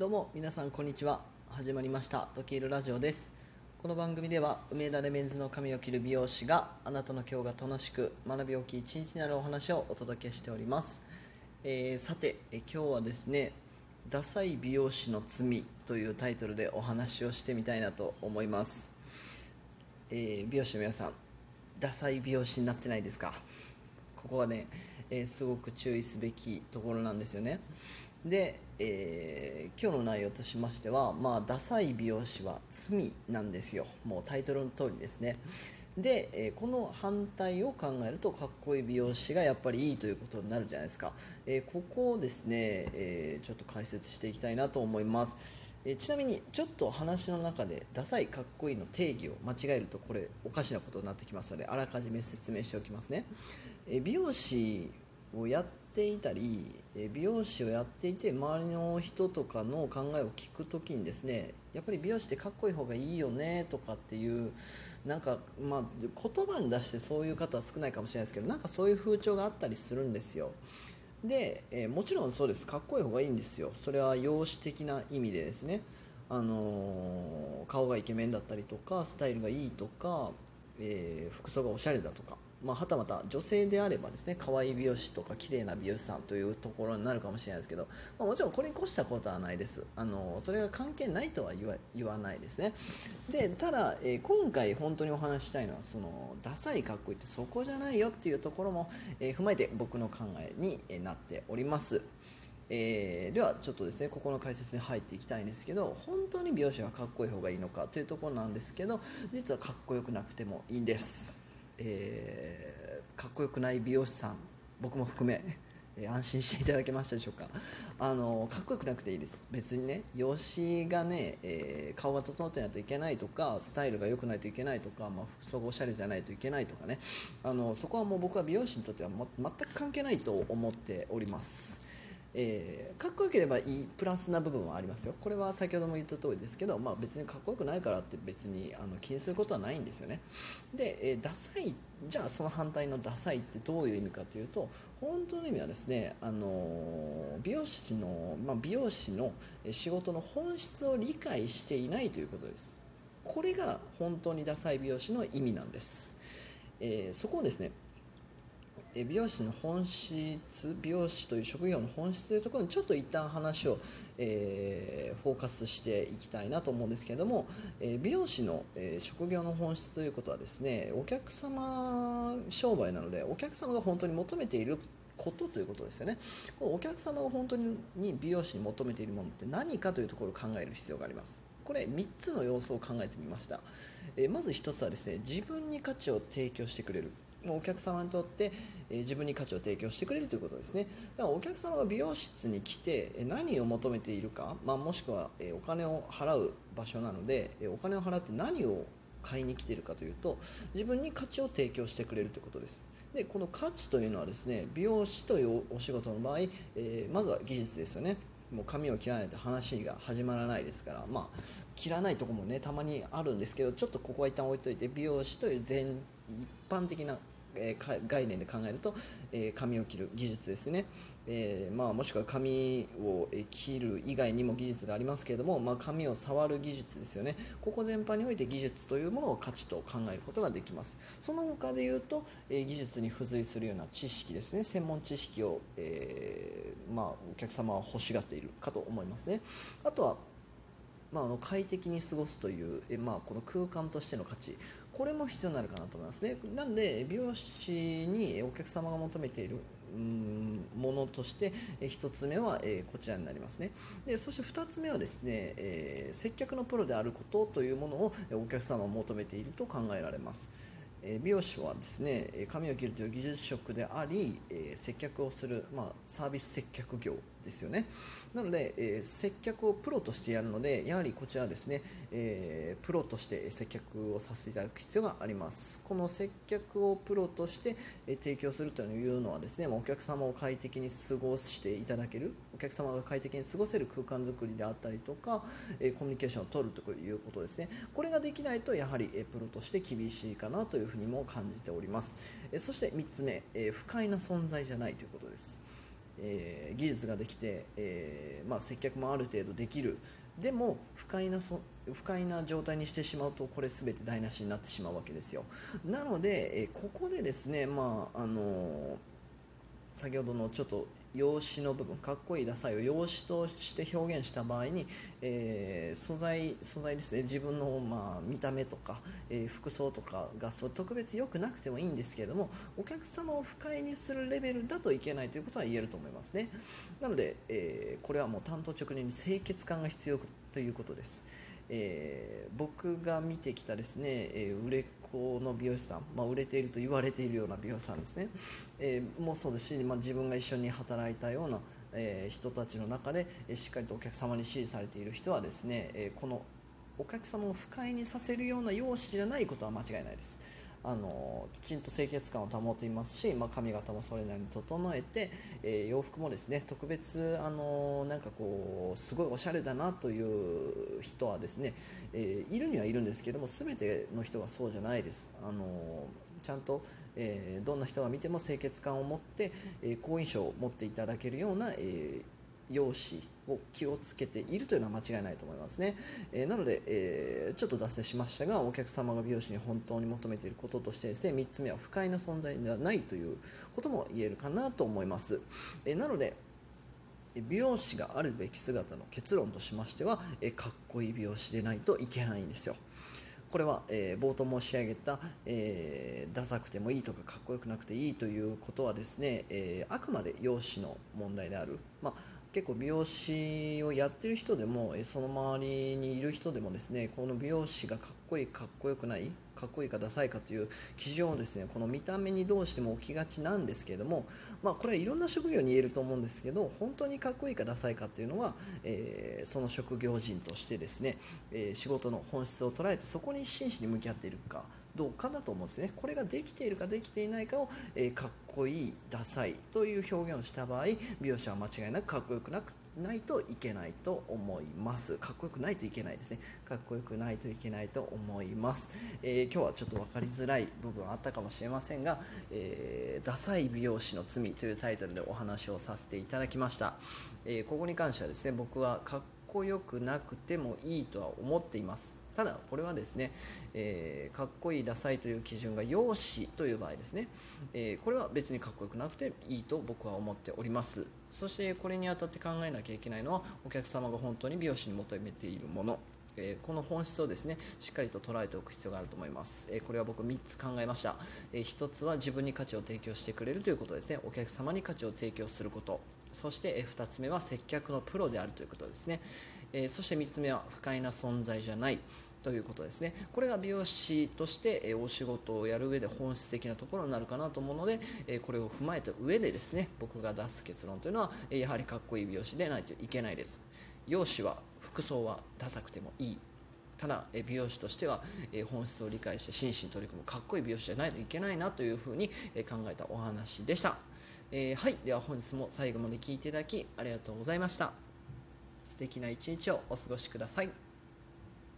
どうも皆さんこんにちは。始まりました。時いるラジオです。この番組では梅田レメンズの髪を切る美容師があなたの今日が楽しく学び大きい一日になるお話をお届けしております、えーさて、えー今日はですね「ダサい美容師の罪」というタイトルでお話をしてみたいなと思います、えー美容師の皆さんダサい美容師になってないですか？ここはね、えーすごく注意すべきところなんですよね。で、えー今日の内容としましては、まあ、ダサい美容師は罪なんですよ。もうタイトルの通りですね。で、えーこの反対を考えるとかっこいい美容師がやっぱりいいということになるじゃないですか、えーここをですね、えちょっと解説していきたいなと思います。えちなみにちょっと話の中でダサいかっこいいの定義を間違えるとこれおかしなことになってきますのであらかじめ説明しておきますね、え美容師をやっていたり美容師をやっていて周りの人とかの考えを聞くときにですねやっぱり美容師ってかっこいい方がいいよねとかっていうなんかまあ言葉に出してそういう方は少ないかもしれないですけどなんかそういう風潮があったりするんですよ。で、えもちろんそうです。かっこいい方がいいんですよ。それは容姿的な意味でですね。あのー顔がイケメンだったりとかスタイルがいいとか、えー服装がおしゃれだとか、まあ、はたまた女性であればですね可愛い美容師とか綺麗な美容師さんというところになるかもしれないですけど、まあ、もちろんこれに越したことはないです。あのそれが関係ないとは言わ言わないですね。でただ、えー今回本当にお話したいのはそのダサいかっこいいってそこじゃないよっていうところも、えー踏まえて僕の考えになっております。えーではちょっとですねここの解説に入っていきたいんですけど本当に美容師はかっこいい方がいいのかというところなんですけど実はかっこよくなくてもいいんです、えーかっこよくない美容師さん僕も含め え安心していただけましたでしょうか。あのかっこよくなくていいです。別にね容姿がね、えー顔が整ってないといけないとかスタイルが良くないといけないとか、まあ、服装がおしゃれじゃないといけないとかね。あのそこはもう僕は美容師にとっては全く関係ないと思っております。えーかっこよければいいプラスな部分はありますよ。これは先ほども言った通りですけど、まあ、別にかっこよくないからって別にあの気にすることはないんですよね。で、えーダサいじゃあその反対のダサいってどういう意味かというと本当の意味はですね、あのー美容師の、まあ、美容師の仕事の本質を理解していないということです。これが本当にダサい美容師の意味なんです、えそこをですね美容師の本質美容師という職業の本質というところにちょっと一旦話を、えーフォーカスしていきたいなと思うんですけれども、え美容師の、え職業の本質ということはですねお客様商売なのでお客様が本当に求めていることということですよね。このお客様が本当に美容師に求めているものって何かというところを考える必要があります。これ3つの要素を考えてみました、えまず1つはですね自分に価値を提供してくれる。もうお客様にとって、え自分に価値を提供してくれるということですね。だからお客様が美容室に来て何を求めているか、まあ、もしくは、えお金を払う場所なので、えお金を払って何を買いに来ているかというと自分に価値を提供してくれるということです。でこの価値というのはですね美容師というお仕事の場合、えーまずは技術ですよね。もう髪を切らないと話が始まらないですからまあ切らないとこもねたまにあるんですけどちょっとここは一旦置いといて美容師という全一般的な、えー概念で考えると、えー髪を切る技術ですね、えーまあ、もしくは髪を切る以外にも技術がありますけれども、まあ、髪を触る技術ですよね。ここ全般において技術というものを価値と考えることができます。その他で言うと、え技術に付随するような知識ですね。専門知識を、えーまあ、お客様は欲しがっているかと思いますね。あとはまあ、あの快適に過ごすという、えまあ、この空間としての価値これも必要になるかなと思います。ねなんで美容師にお客様が求めているうんものとして1つ目は、えこちらになりますね。でそして2つ目はですね、え接客のプロであることというものをお客様は求めていると考えられます。美容師はですね髪を切るという技術職であり、接客をする、まあ、サービス接客業。ですよね。なので、えー接客をプロとしてやるのでやはりこちらはですね、えープロとして接客をさせていただく必要があります。この接客をプロとして、えー提供するというのはですねまお客様を快適に過ごしていただけるお客様が快適に過ごせる空間づくりであったりとか、えコミュニケーションを取るということですね。これができないとやはり、えプロとして厳しいかなというふうにも感じております、えそして3つ目、え不快な存在じゃないということです。えー、技術ができて、えー、まあ、接客もある程度できる。でも不快なそ不快な状態にしてしまうとこれ全て台無しになってしまうわけですよ。なので、えここでですねまああの先ほどのちょっと用紙の部分かっこいいダサいを用紙として表現した場合に、えー、素材素材ですね。自分の、まあ、見た目とか、えー、服装とかがそう特別良くなくてもいいんですけれどもお客様を不快にするレベルだといけないということは言えると思いますね。なので、えー、これはもう担当直入に清潔感が必要ということです、え僕が見てきたですね、え売れこの美容師さん、まあ、売れていると言われているような美容師さんですね、えー、もそうですし、まあ、自分が一緒に働いたような、えー、人たちの中で、え、しっかりとお客様に支持されている人はですね、えこのお客様を不快にさせるような容姿じゃないことは間違いないです。あのきちんと清潔感を保っていますし、まあ、髪型もそれなりに整えて、えー、洋服もですね特別あのなんかこうすごいおしゃれだなという人はですね、えー、いるにはいるんですけども全ての人がそうじゃないです。あのちゃんと、えー、どんな人が見ても清潔感を持って、え好印象を持っていただけるような、え容姿を気をつけているというのは間違いないと思いますね、えー、なので、えー、ちょっと脱線しましたがお客様が美容師に本当に求めていることとしてですね3つ目は不快な存在ではないということも言えるかなと思います、えー、なので美容師があるべき姿の結論としましては、えかっこいい美容師でないといけないんですよ。これは、えー、冒頭申し上げた、えー、ダサくてもいいとかかっこよくなくていいということはですね、えー、あくまで容姿の問題である、まあ結構美容師をやってる人でもその周りにいる人でもですねこの美容師がかっこいいかっこよくないかっこいいかダサいかという基準をですねこの見た目にどうしても置きがちなんですけれども、まあ、これはいろんな職業に言えると思うんですけど本当にかっこいいかダサいかっていうのは、えー、その職業人としてですね、えー、仕事の本質を捉えてそこに真摯に向き合っているかどうかだと思うんですね。これができているかできていないかを、えー、かっこいいダサいという表現をした場合美容師は間違いなくかっこよくなくないといけないと思います。かっこよくないといけないですね。かっこよくないといけないと思います、えー、今日はちょっと分かりづらい部分あったかもしれませんが、えー、ダサい美容師の罪というタイトルでお話をさせていただきました、えー、ここに関してはですね僕はかっこよくなくてもいいとは思っています。ただこれはですね、えー、かっこいいダサいという基準が容姿という場合ですね、えー、これは別にかっこよくなくていいと僕は思っております。そしてこれにあたって考えなきゃいけないのはお客様が本当に美容師に求めているもの。えこの本質をですねしっかりと捉えておく必要があると思います、えこれは僕3つ考えました、え1つは自分に価値を提供してくれるということですね。お客様に価値を提供すること。そして、え2つ目は接客のプロであるということですね、えそして3つ目は不快な存在じゃないということですね。これが美容師としてお仕事をやる上で本質的なところになるかなと思うのでこれを踏まえた上でですね僕が出す結論というのはやはりかっこいい美容師でないといけないです。容姿は服装はダサくてもいい。ただ美容師としては本質を理解して真摯に取り組むかっこいい美容師じゃないといけないなというふうに考えたお話でした、えー、はい。では本日も最後まで聴いていただきありがとうございました。素敵な一日をお過ごしください。